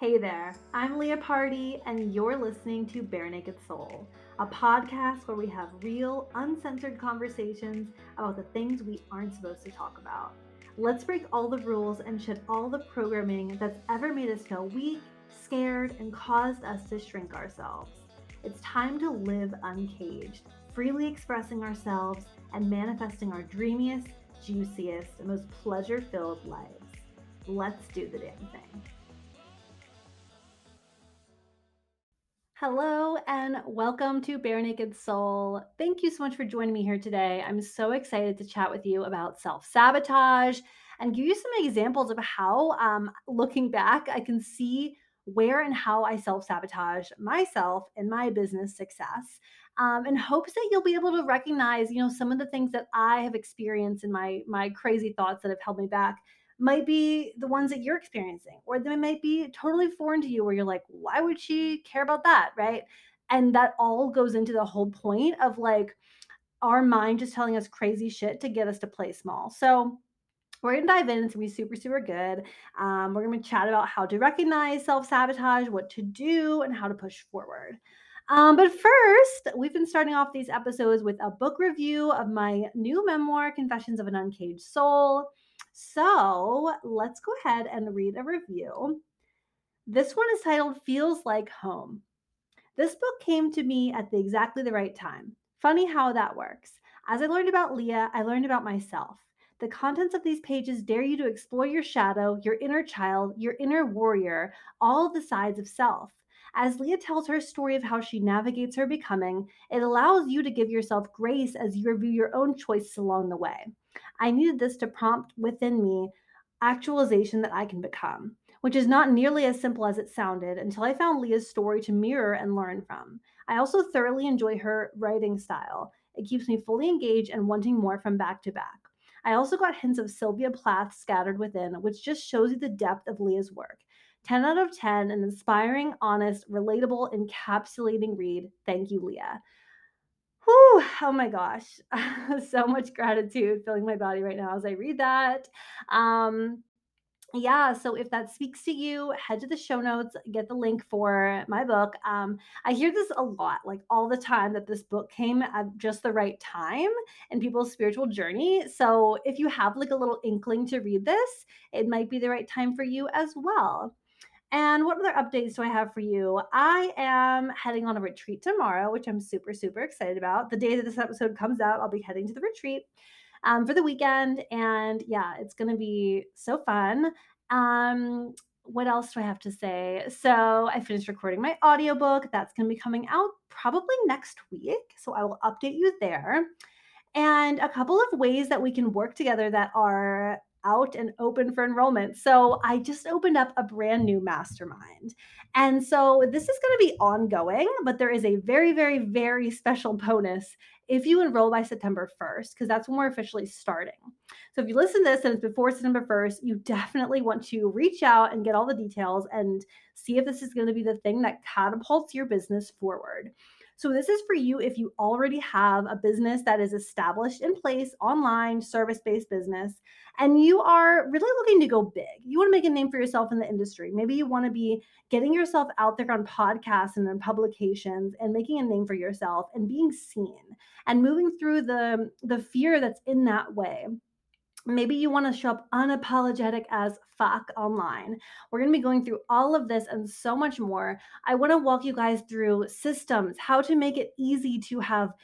Hey there, I'm Leah Party, and you're listening to Bare Naked Soul, a podcast where we have real, uncensored conversations about the things we aren't supposed to talk about. Let's break all the rules and shed all the programming that's ever made us feel weak, scared, and caused us to shrink ourselves. It's time to live uncaged, freely expressing ourselves and manifesting our dreamiest, juiciest, and most pleasure filled lives. Let's do the damn thing. Hello and welcome to Bare Naked Soul. Thank you so much for joining me here today. I'm so excited to chat with you about self sabotage and give you some examples of how, um, looking back, I can see where and how I self sabotage myself and my business success. Um, in hopes that you'll be able to recognize, you know, some of the things that I have experienced in my my crazy thoughts that have held me back might be the ones that you're experiencing, or they might be totally foreign to you, where you're like, why would she care about that? Right. And that all goes into the whole point of like our mind just telling us crazy shit to get us to play small. So, we're gonna dive in. It's gonna be super, super good. Um, we're gonna chat about how to recognize self sabotage, what to do, and how to push forward. Um, but first, we've been starting off these episodes with a book review of my new memoir, Confessions of an Uncaged Soul. So let's go ahead and read a review. This one is titled Feels Like Home. This book came to me at the exactly the right time. Funny how that works. As I learned about Leah, I learned about myself. The contents of these pages dare you to explore your shadow, your inner child, your inner warrior, all the sides of self. As Leah tells her story of how she navigates her becoming, it allows you to give yourself grace as you review your own choices along the way. I needed this to prompt within me actualization that I can become, which is not nearly as simple as it sounded until I found Leah's story to mirror and learn from. I also thoroughly enjoy her writing style. It keeps me fully engaged and wanting more from back to back. I also got hints of Sylvia Plath scattered within, which just shows you the depth of Leah's work. 10 out of 10, an inspiring, honest, relatable, encapsulating read. Thank you, Leah. Whew, oh my gosh. so much gratitude filling my body right now as I read that. Um, yeah, so if that speaks to you, head to the show notes, get the link for my book. Um, I hear this a lot, like all the time, that this book came at just the right time in people's spiritual journey. So if you have like a little inkling to read this, it might be the right time for you as well. And what other updates do I have for you? I am heading on a retreat tomorrow, which I'm super, super excited about. The day that this episode comes out, I'll be heading to the retreat um, for the weekend. And yeah, it's going to be so fun. Um, what else do I have to say? So I finished recording my audiobook. That's going to be coming out probably next week. So I will update you there. And a couple of ways that we can work together that are out and open for enrollment. So I just opened up a brand new mastermind. And so this is going to be ongoing, but there is a very, very, very special bonus if you enroll by September 1st, because that's when we're officially starting. So if you listen to this and it's before September 1st, you definitely want to reach out and get all the details and see if this is going to be the thing that catapults your business forward. So, this is for you if you already have a business that is established in place, online, service based business, and you are really looking to go big. You want to make a name for yourself in the industry. Maybe you want to be getting yourself out there on podcasts and in publications and making a name for yourself and being seen and moving through the, the fear that's in that way. Maybe you want to show up unapologetic as fuck online. We're going to be going through all of this and so much more. I want to walk you guys through systems, how to make it easy to have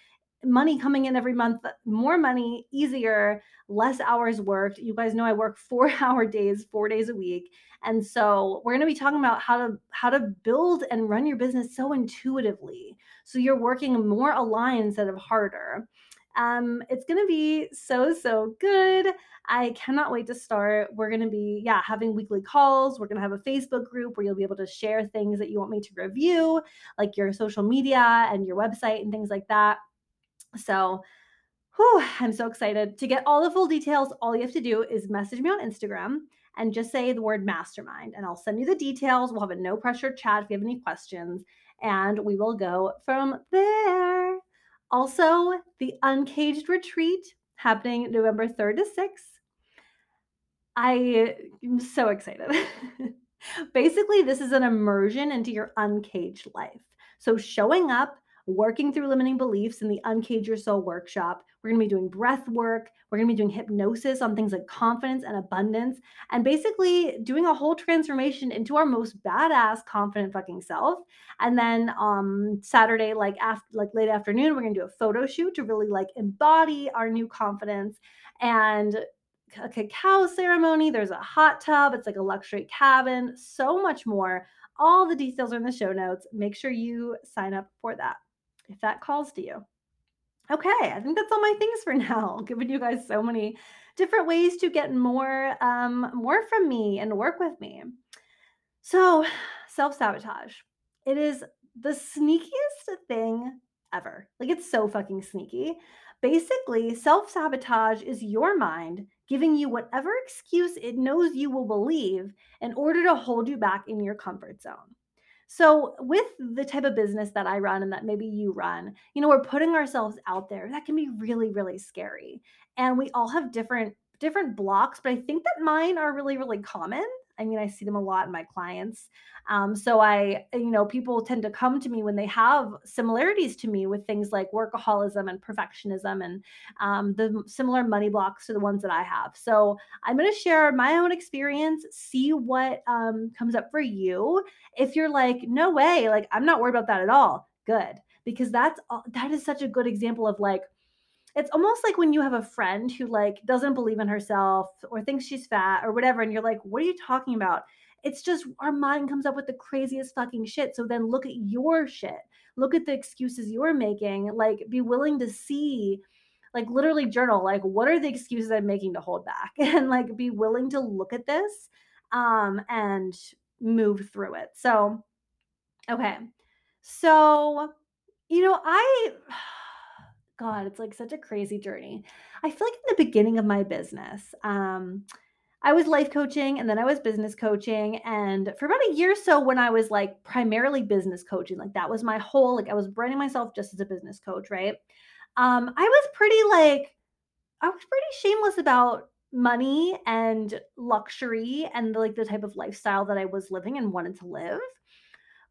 money coming in every month, more money, easier, less hours worked. You guys know I work 4-hour days, 4 days a week. And so we're going to be talking about how to how to build and run your business so intuitively. So you're working more aligned instead of harder. Um, it's going to be so, so good. I cannot wait to start. We're going to be, yeah, having weekly calls. We're going to have a Facebook group where you'll be able to share things that you want me to review, like your social media and your website and things like that. So, whew, I'm so excited. To get all the full details, all you have to do is message me on Instagram and just say the word mastermind, and I'll send you the details. We'll have a no pressure chat if you have any questions, and we will go from there. Also, the Uncaged Retreat happening November 3rd to 6th. I am so excited. Basically, this is an immersion into your uncaged life. So, showing up, working through limiting beliefs in the Uncage Your Soul workshop. We're going to be doing breath work. We're going to be doing hypnosis on things like confidence and abundance, and basically doing a whole transformation into our most badass, confident fucking self. And then um, Saturday, like after, like late afternoon, we're going to do a photo shoot to really like embody our new confidence and a cacao ceremony. There's a hot tub. It's like a luxury cabin. So much more. All the details are in the show notes. Make sure you sign up for that if that calls to you. Okay, I think that's all my things for now. Giving you guys so many different ways to get more um, more from me and work with me. So, self sabotage. It is the sneakiest thing ever. Like it's so fucking sneaky. Basically, self sabotage is your mind giving you whatever excuse it knows you will believe in order to hold you back in your comfort zone. So, with the type of business that I run and that maybe you run, you know, we're putting ourselves out there. That can be really, really scary. And we all have different different blocks, but I think that mine are really, really common. I mean, I see them a lot in my clients. Um, so I, you know, people tend to come to me when they have similarities to me with things like workaholism and perfectionism and um, the similar money blocks to the ones that I have. So I'm going to share my own experience, see what um, comes up for you. If you're like, no way, like I'm not worried about that at all, good, because that's that is such a good example of like it's almost like when you have a friend who like doesn't believe in herself or thinks she's fat or whatever and you're like what are you talking about? It's just our mind comes up with the craziest fucking shit. So then look at your shit. Look at the excuses you're making. Like be willing to see like literally journal like what are the excuses i'm making to hold back? And like be willing to look at this um and move through it. So okay. So you know i God, it's like such a crazy journey. I feel like in the beginning of my business, um, I was life coaching and then I was business coaching. And for about a year or so, when I was like primarily business coaching, like that was my whole, like I was branding myself just as a business coach, right? Um, I was pretty like, I was pretty shameless about money and luxury and the, like the type of lifestyle that I was living and wanted to live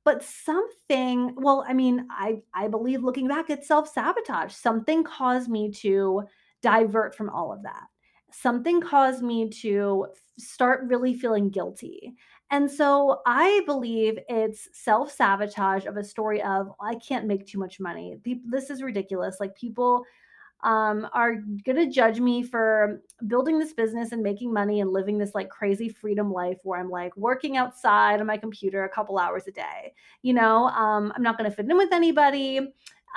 but something well i mean i i believe looking back at self-sabotage. Something caused me to divert from all of that. Something caused me to start really feeling guilty. And so i believe it's self-sabotage of a story of i can't make too much money. This is ridiculous. Like people um, are going to judge me for building this business and making money and living this like crazy freedom life where I'm like working outside on my computer a couple hours a day. You know, um, I'm not going to fit in with anybody.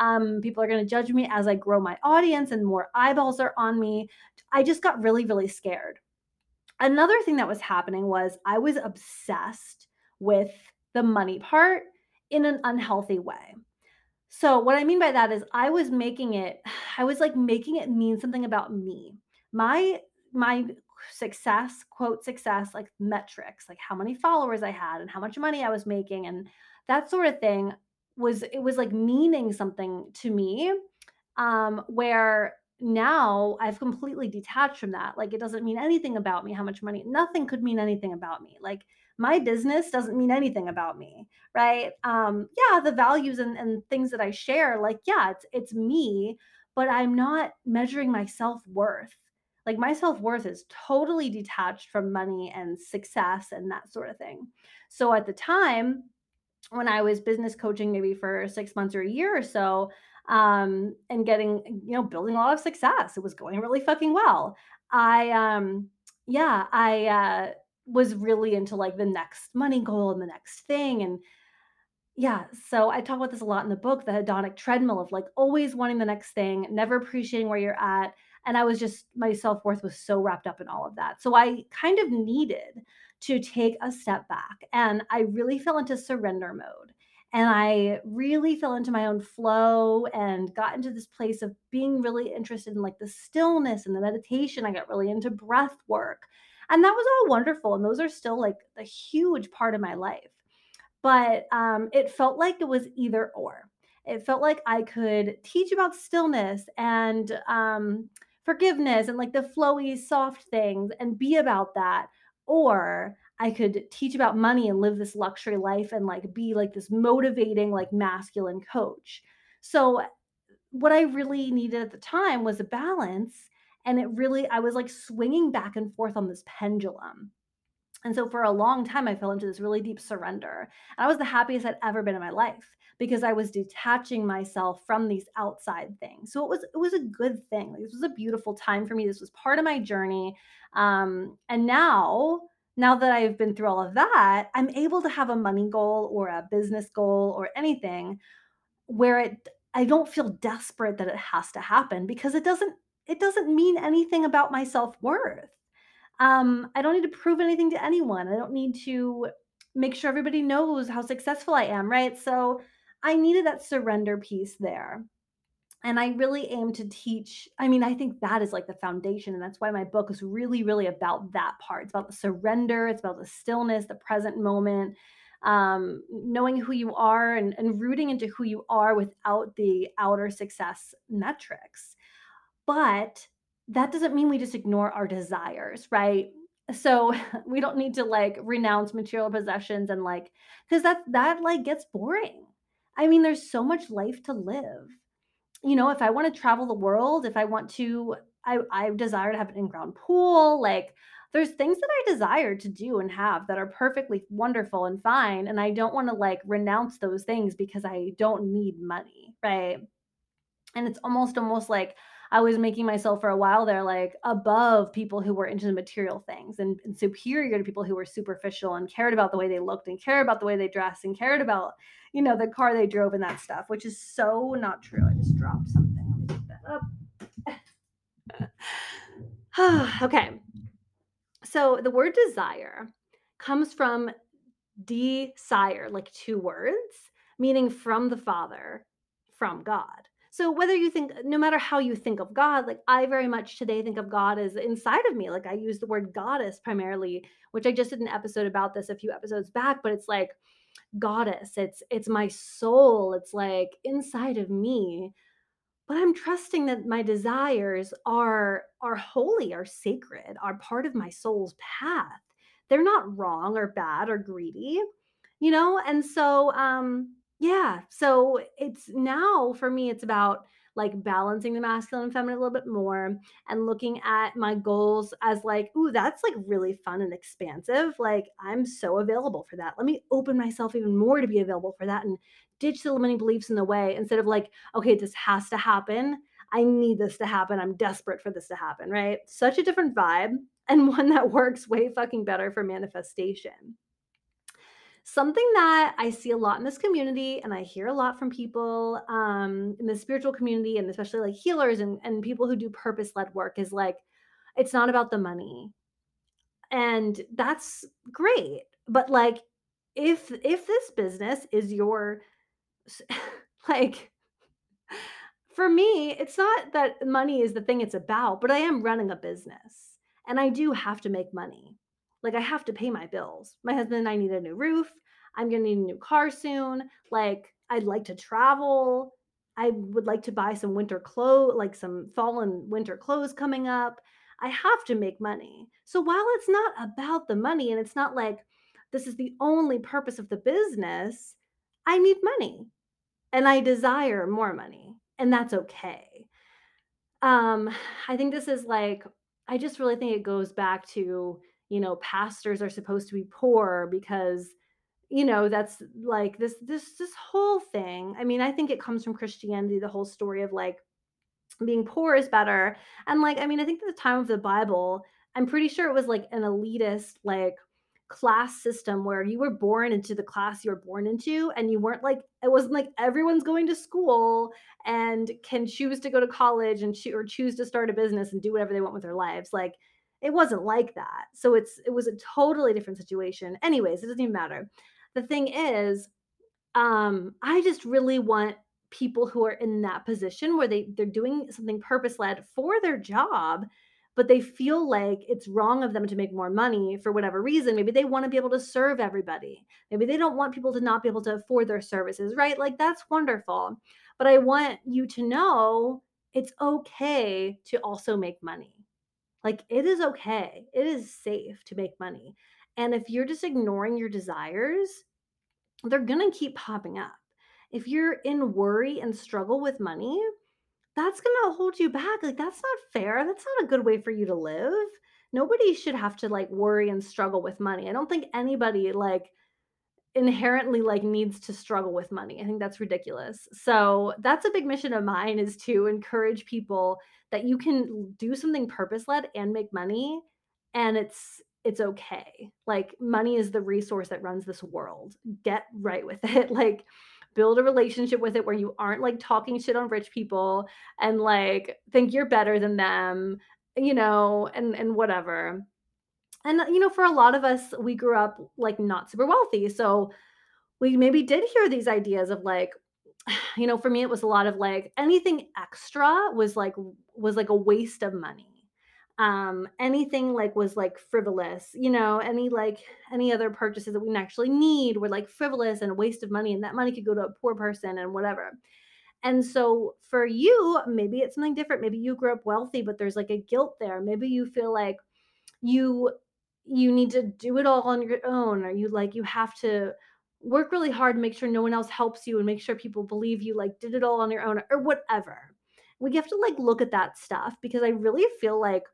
Um, people are going to judge me as I grow my audience and more eyeballs are on me. I just got really, really scared. Another thing that was happening was I was obsessed with the money part in an unhealthy way. So what I mean by that is I was making it I was like making it mean something about me. My my success, quote success, like metrics, like how many followers I had and how much money I was making and that sort of thing was it was like meaning something to me um where now I've completely detached from that. Like it doesn't mean anything about me how much money. Nothing could mean anything about me. Like my business doesn't mean anything about me right um yeah the values and, and things that i share like yeah it's it's me but i'm not measuring my self-worth like my self-worth is totally detached from money and success and that sort of thing so at the time when i was business coaching maybe for six months or a year or so um and getting you know building a lot of success it was going really fucking well i um yeah i uh was really into like the next money goal and the next thing and yeah, so I talk about this a lot in the book, the hedonic treadmill of like always wanting the next thing, never appreciating where you're at. And I was just, my self worth was so wrapped up in all of that. So I kind of needed to take a step back and I really fell into surrender mode. And I really fell into my own flow and got into this place of being really interested in like the stillness and the meditation. I got really into breath work and that was all wonderful. And those are still like a huge part of my life. But um, it felt like it was either or. It felt like I could teach about stillness and um, forgiveness and like the flowy, soft things and be about that. Or I could teach about money and live this luxury life and like be like this motivating, like masculine coach. So, what I really needed at the time was a balance. And it really, I was like swinging back and forth on this pendulum. And so for a long time, I fell into this really deep surrender. And I was the happiest I'd ever been in my life because I was detaching myself from these outside things. So it was it was a good thing. Like, this was a beautiful time for me. This was part of my journey. Um, and now, now that I've been through all of that, I'm able to have a money goal or a business goal or anything where it I don't feel desperate that it has to happen because it doesn't it doesn't mean anything about my self-worth. Um, I don't need to prove anything to anyone. I don't need to make sure everybody knows how successful I am, right? So I needed that surrender piece there. And I really aim to teach. I mean, I think that is like the foundation. And that's why my book is really, really about that part. It's about the surrender, it's about the stillness, the present moment, um, knowing who you are and, and rooting into who you are without the outer success metrics. But that doesn't mean we just ignore our desires, right? So we don't need to like renounce material possessions and like because that that like gets boring. I mean, there's so much life to live. You know, if I want to travel the world, if I want to, I I desire to have an in-ground pool, like there's things that I desire to do and have that are perfectly wonderful and fine. And I don't want to like renounce those things because I don't need money, right? And it's almost almost like I was making myself for a while there like above people who were into the material things and, and superior to people who were superficial and cared about the way they looked and cared about the way they dressed and cared about, you know, the car they drove and that stuff, which is so not true. I just dropped something. Let me pick that up. okay. So the word desire comes from desire, like two words, meaning from the Father, from God. So whether you think no matter how you think of God, like I very much today think of God as inside of me. Like I use the word goddess primarily, which I just did an episode about this a few episodes back, but it's like goddess. It's it's my soul. It's like inside of me. But I'm trusting that my desires are are holy, are sacred, are part of my soul's path. They're not wrong or bad or greedy, you know? And so um yeah, so it's now for me, it's about like balancing the masculine and feminine a little bit more and looking at my goals as like, ooh, that's like really fun and expansive. Like, I'm so available for that. Let me open myself even more to be available for that and ditch the limiting beliefs in the way instead of like, okay, this has to happen. I need this to happen. I'm desperate for this to happen, right? Such a different vibe and one that works way fucking better for manifestation. Something that I see a lot in this community, and I hear a lot from people um, in the spiritual community, and especially like healers and, and people who do purpose led work, is like, it's not about the money. And that's great. But like, if if this business is your like for me, it's not that money is the thing it's about, but I am running a business and I do have to make money. Like I have to pay my bills. My husband and I need a new roof. I'm going to need a new car soon. Like I'd like to travel. I would like to buy some winter clothes, like some fall and winter clothes coming up. I have to make money. So while it's not about the money and it's not like this is the only purpose of the business, I need money and I desire more money, and that's okay. Um, I think this is like I just really think it goes back to, you know, pastors are supposed to be poor because you know that's like this this this whole thing i mean i think it comes from christianity the whole story of like being poor is better. And like i mean i think at the time of the bible i'm pretty sure it was like an elitist like class system where you were born into the class you were born into and you weren't like it wasn't like everyone's going to school and can choose to go to college and cho- or choose to start a business and do whatever they want with their lives. Like it wasn't like that so it's it was a totally different situation anyways it doesn't even matter the thing is um i just really want people who are in that position where they they're doing something purpose led for their job but they feel like it's wrong of them to make more money for whatever reason. Maybe they want to be able to serve everybody. Maybe they don't want people to not be able to afford their services, right? Like that's wonderful. But I want you to know it's okay to also make money. Like it is okay. It is safe to make money. And if you're just ignoring your desires, they're gonna keep popping up. If you're in worry and struggle with money, that's gonna hold you back. Like, that's not fair. That's not a good way for you to live. Nobody should have to like worry and struggle with money. I don't think anybody like inherently like needs to struggle with money. I think that's ridiculous. So that's a big mission of mine is to encourage people that you can do something purpose led and make money and it's it's okay. Like money is the resource that runs this world. Get right with it. Like build a relationship with it where you aren't like talking shit on rich people and like think you're better than them, you know, and and whatever. And you know, for a lot of us, we grew up like not super wealthy. So we maybe did hear these ideas of like you know, for me it was a lot of like anything extra was like was like a waste of money. Um anything like was like frivolous, you know, any like any other purchases that we didn't actually need were like frivolous and a waste of money and that money could go to a poor person and whatever. And so for you, maybe it's something different. Maybe you grew up wealthy, but there's like a guilt there. Maybe you feel like you you need to do it all on your own or you like you have to work really hard to make sure no one else helps you and make sure people believe you like did it all on your own or whatever. We have to like look at that stuff because I really feel like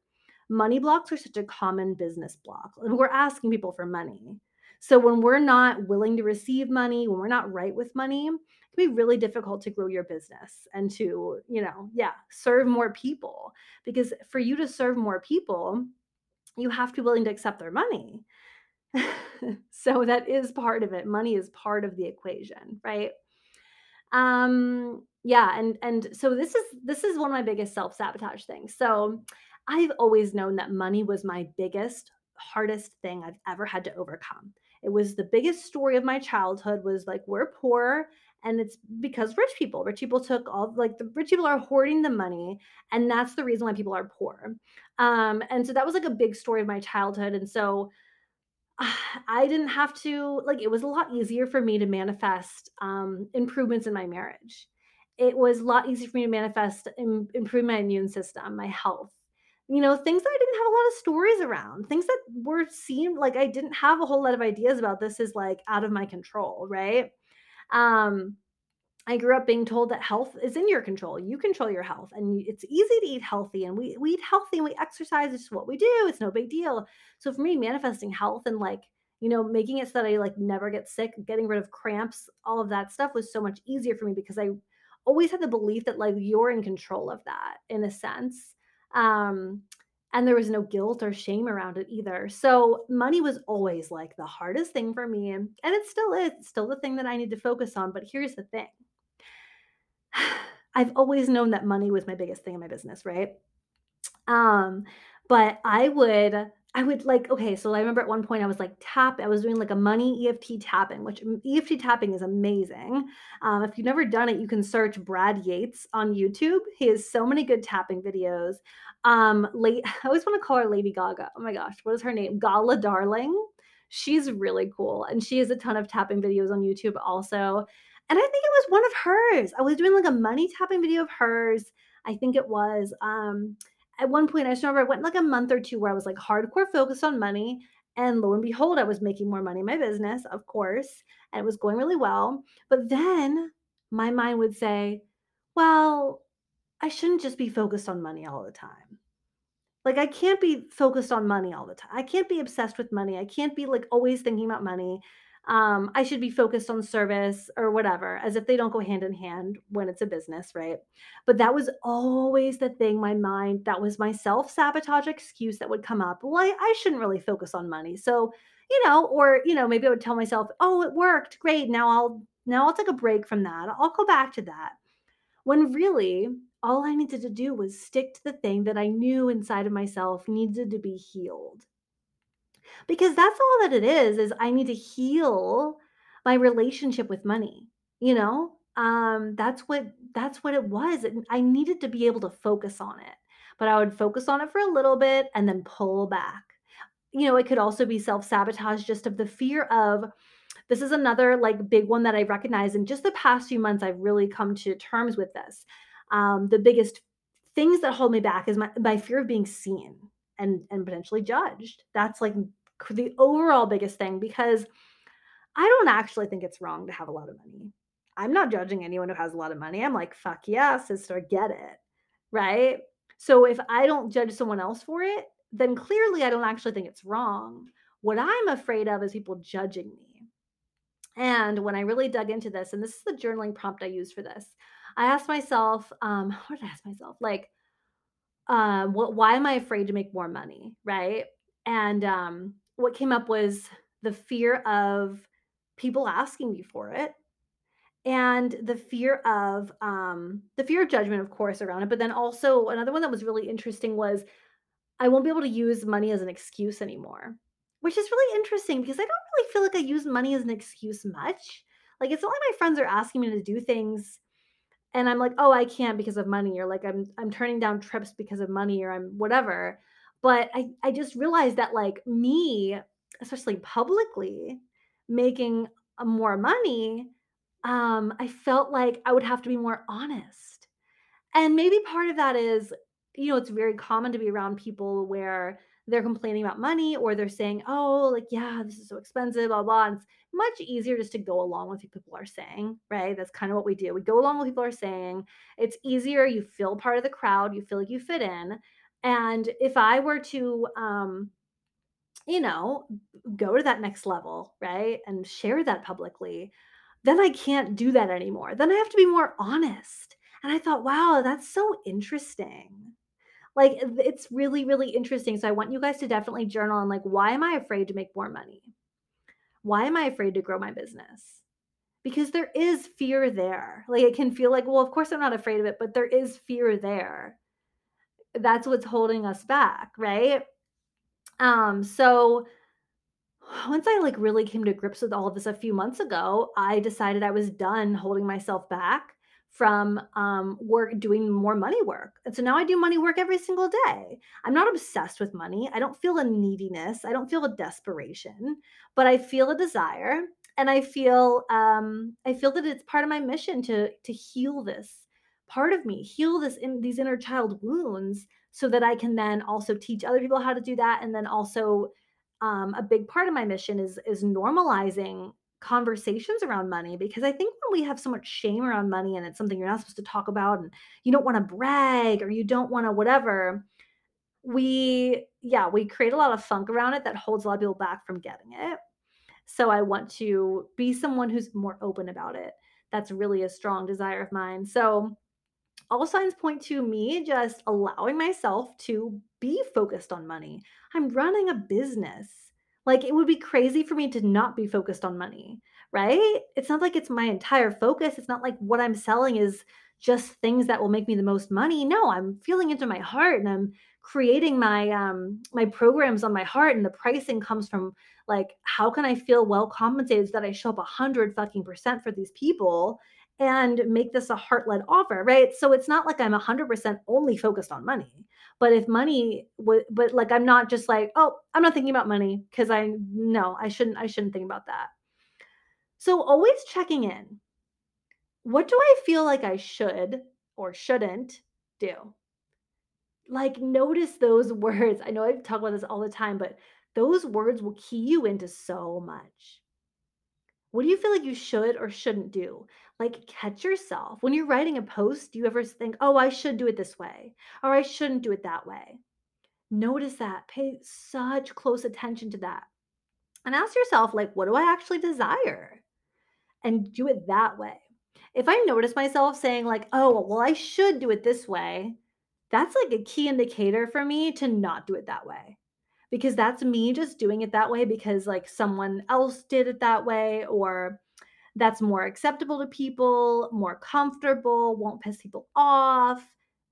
money blocks are such a common business block. And we're asking people for money. So when we're not willing to receive money, when we're not right with money, it can be really difficult to grow your business and to, you know, yeah, serve more people. Because for you to serve more people, you have to be willing to accept their money. so that is part of it. Money is part of the equation, right? Um yeah, and and so this is this is one of my biggest self-sabotage things. So I've always known that money was my biggest hardest thing I've ever had to overcome. It was the biggest story of my childhood was like we're poor and it's because rich people rich people took all like the rich people are hoarding the money and that's the reason why people are poor um and so that was like a big story of my childhood and so I didn't have to like it was a lot easier for me to manifest um, improvements in my marriage. It was a lot easier for me to manifest im- improve my immune system, my health. You know, things that I didn't have a lot of stories around, things that were seemed like I didn't have a whole lot of ideas about. This is like out of my control, right? Um, I grew up being told that health is in your control. You control your health, and it's easy to eat healthy, and we, we eat healthy and we exercise. It's what we do. It's no big deal. So for me, manifesting health and like you know making it so that I like never get sick, getting rid of cramps, all of that stuff was so much easier for me because I always had the belief that like you're in control of that in a sense. Um, and there was no guilt or shame around it either. So money was always like the hardest thing for me, and, it still is. It's still the thing that I need to focus on. But here's the thing I've always known that money was my biggest thing in my business, right? Um, but I would I would like okay, so I remember at one point I was like tap I was doing like a money EFT tapping, which EFT tapping is amazing. Um, if you've never done it, you can search Brad Yates on YouTube. He has so many good tapping videos. Um, late I always want to call her Lady Gaga. Oh my gosh, what is her name? Gala Darling. She's really cool, and she has a ton of tapping videos on YouTube also. And I think it was one of hers. I was doing like a money tapping video of hers. I think it was. Um, at one point, I just remember I went like a month or two where I was like hardcore focused on money. And lo and behold, I was making more money in my business, of course, and it was going really well. But then my mind would say, well, I shouldn't just be focused on money all the time. Like I can't be focused on money all the time. I can't be obsessed with money. I can't be like always thinking about money um, I should be focused on service or whatever, as if they don't go hand in hand when it's a business, right? But that was always the thing, my mind, that was my self sabotage excuse that would come up. Well, I, I shouldn't really focus on money. So, you know, or, you know, maybe I would tell myself, oh, it worked. Great. Now I'll, now I'll take a break from that. I'll go back to that. When really, all I needed to do was stick to the thing that I knew inside of myself needed to be healed because that's all that it is is i need to heal my relationship with money you know? Um that's what that's what it was i needed to be able to focus on it but i would focus on it for a little bit and then pull back. You know it could also be self-sabotage just of the fear of this is another like big one that i recognize in just the past few months i've really come to terms with this. Um, the biggest things that hold me back is my, my fear of being seen and and potentially judged. That's like the overall biggest thing because I don't actually think it's wrong to have a lot of money. I'm not judging anyone who has a lot of money. I'm like, fuck yeah, sister, get it. Right. So if I don't judge someone else for it, then clearly I don't actually think it's wrong. What I'm afraid of is people judging me. And when I really dug into this, and this is the journaling prompt I use for this, I asked myself, um, what did I ask myself? Like, uh, what, why am I afraid to make more money? Right. And um, what came up was the fear of people asking me for it and the fear of um the fear of judgment of course around it but then also another one that was really interesting was i won't be able to use money as an excuse anymore which is really interesting because i don't really feel like i use money as an excuse much. Like it's not like my friends are asking me to do things and i'm like oh i can't because of money or like i'm i'm turning down trips because of money or i'm whatever but i i just realized that like me especially publicly making uh, more money um, I felt like I would have to be more honest. And maybe part of that is, you know, it's very common to be around people where they're complaining about money or they're saying, oh, like, yeah, this is so expensive, blah, blah. And it's much easier just to go along with what people are saying, right? That's kind of what we do. We go along with what people are saying. It's easier. You feel part of the crowd, you feel like you fit in. And if I were to, um, you know, go to that next level, right? And share that publicly, then I can't do that anymore. Then I have to be more honest. And I thought, wow, that's so interesting. Like it's really, really interesting. So I want you guys to definitely journal on like, why am I afraid to make more money? Why am I afraid to grow my business? Because there is fear there. Like it can feel like, well, of course I'm not afraid of it, but there is fear there. That's what's holding us back, right? Um, so once I like really came to grips with all of this a few months ago, I decided I was done holding myself back from um work doing more money work. And so now I do money work every single day. I'm not obsessed with money. I don't feel a neediness. I don't feel a desperation, but I feel a desire and I feel um I feel that it's part of my mission to to heal this part of me, heal this in these inner child wounds so that I can then also teach other people how to do that and then also um, a big part of my mission is is normalizing conversations around money because I think when we have so much shame around money and it's something you're not supposed to talk about and you don't want to brag or you don't want to whatever, we yeah, we create a lot of funk around it that holds a lot of people back from getting it. So I want to be someone who's more open about it. That's really a strong desire of mine. So all signs point to me just allowing myself to be focused on money. I'm running a business. Like it would be crazy for me to not be focused on money, right? It's not like it's my entire focus. It's not like what I'm selling is just things that will make me the most money. No, I'm feeling into my heart and I'm creating my um my programs on my heart and the pricing comes from like how can I feel well compensated so that I show up a hundred fucking percent for these people and make this a heart led offer, right? So it's not like I'm 100% only focused on money. But if money, but like I'm not just like, oh, I'm not thinking about money because I no, I shouldn't, I shouldn't think about that. So always checking in. What do I feel like I should or shouldn't do? Like notice those words. I know I talk about this all the time, but those words will key you into so much. What do you feel like you should or shouldn't do? Like, catch yourself. When you're writing a post, do you ever think, oh, I should do it this way, or I shouldn't do it that way? Notice that. Pay such close attention to that. And ask yourself, like, what do I actually desire? And do it that way. If I notice myself saying, like, oh, well, I should do it this way, that's like a key indicator for me to not do it that way because that's me just doing it that way because like someone else did it that way or that's more acceptable to people, more comfortable, won't piss people off.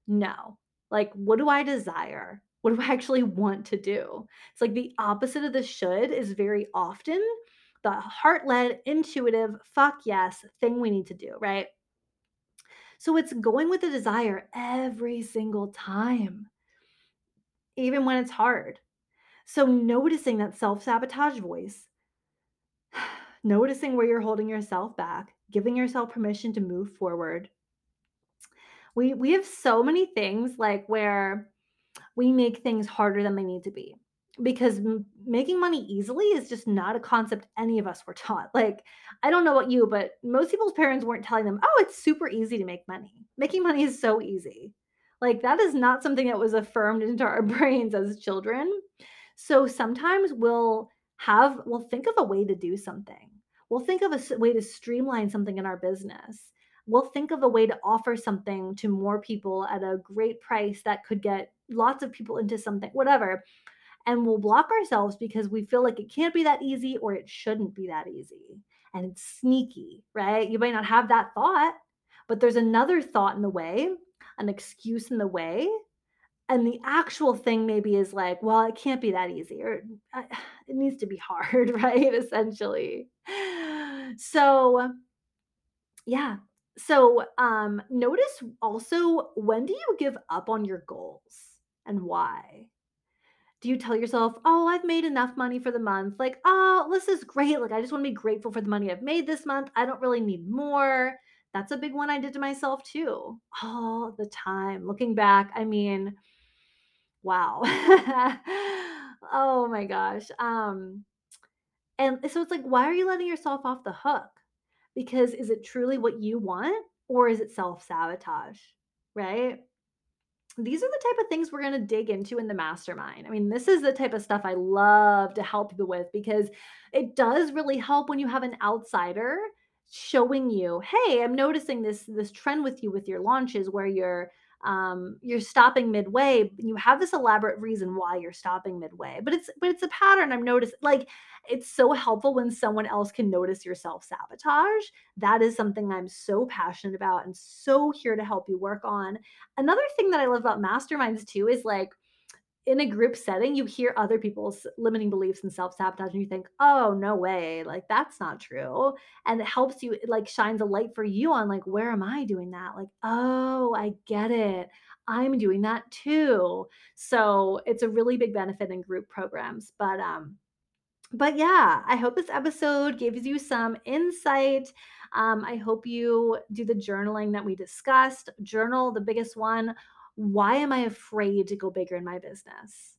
No. Like, what do I desire? What do I actually want to do? It's like the opposite of the should is very often the heart led, intuitive, fuck yes thing we need to do, right? So it's going with the desire every single time, even when it's hard. So, noticing that self sabotage voice, noticing where you're holding yourself back, giving yourself permission to move forward. We, we have so many things like where we make things harder than they need to be. because m- making money easily is just not a concept any of us were taught. Like, I don't know about you, but most people's parents weren't telling them, oh, it's super easy to make money. Making money is so easy. Like, that is not something that was affirmed into our brains as children. So sometimes we'll have, we'll think of a way to do something. We'll think of a way to streamline something in our business. We'll think of a way to offer something to more people at a great price that could get lots of people into something, whatever and we'll block ourselves because we feel like it can't be that easy or it shouldn't be that easy. And it's sneaky, right? You might not have that thought, but there's another thought in the way, an excuse in the way. And the actual thing maybe is like, well, it can't be that easy or it needs to be hard, right? Essentially. So, yeah. So, um, notice also when do you give up on your goals and why? Do you tell yourself, "Oh, I've made enough money for the month." Like, "Oh, this is great. Like, I just want to be grateful for the money I've made this month. I don't really need more." That's a big one I did to myself too, all the time. Looking back, I mean, wow. oh my gosh. Um, and so it's like, why are you letting yourself off the hook? Because is it truly what you want or is it self-sabotage? Right? these are the type of things we're going to dig into in the mastermind. I mean, this is the type of stuff I love to help people with because it does really help when you have an outsider showing you, "Hey, I'm noticing this this trend with you with your launches where you're um you're stopping midway you have this elaborate reason why you're stopping midway but it's but it's a pattern i'm noticing like it's so helpful when someone else can notice your self sabotage that is something i'm so passionate about and so here to help you work on. Another thing that I love about masterminds too is like in a group setting, you hear other people's limiting beliefs and self-sabotage and you think, "Oh, no way. Like that's not true." And it helps you it like shines a light for you on like, "Where am I doing that?" Like, "Oh, I get it. I'm doing that too." So, it's a really big benefit in group programs. But um but yeah, I hope this episode gives you some insight. Um, I hope you do the journaling that we discussed. Journal, the biggest one. Why am I afraid to go bigger in my business?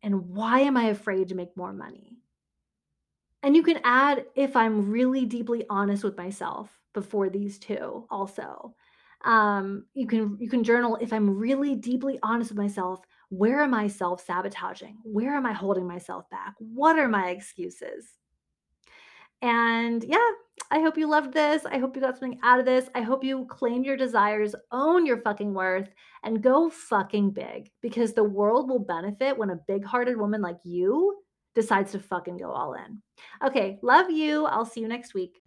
And why am I afraid to make more money? And you can add if I'm really deeply honest with myself before these two also. Um, you can you can journal if I'm really deeply honest with myself, where am I self-sabotaging? Where am I holding myself back? What are my excuses? And yeah, I hope you loved this. I hope you got something out of this. I hope you claim your desires, own your fucking worth, and go fucking big because the world will benefit when a big hearted woman like you decides to fucking go all in. Okay, love you. I'll see you next week.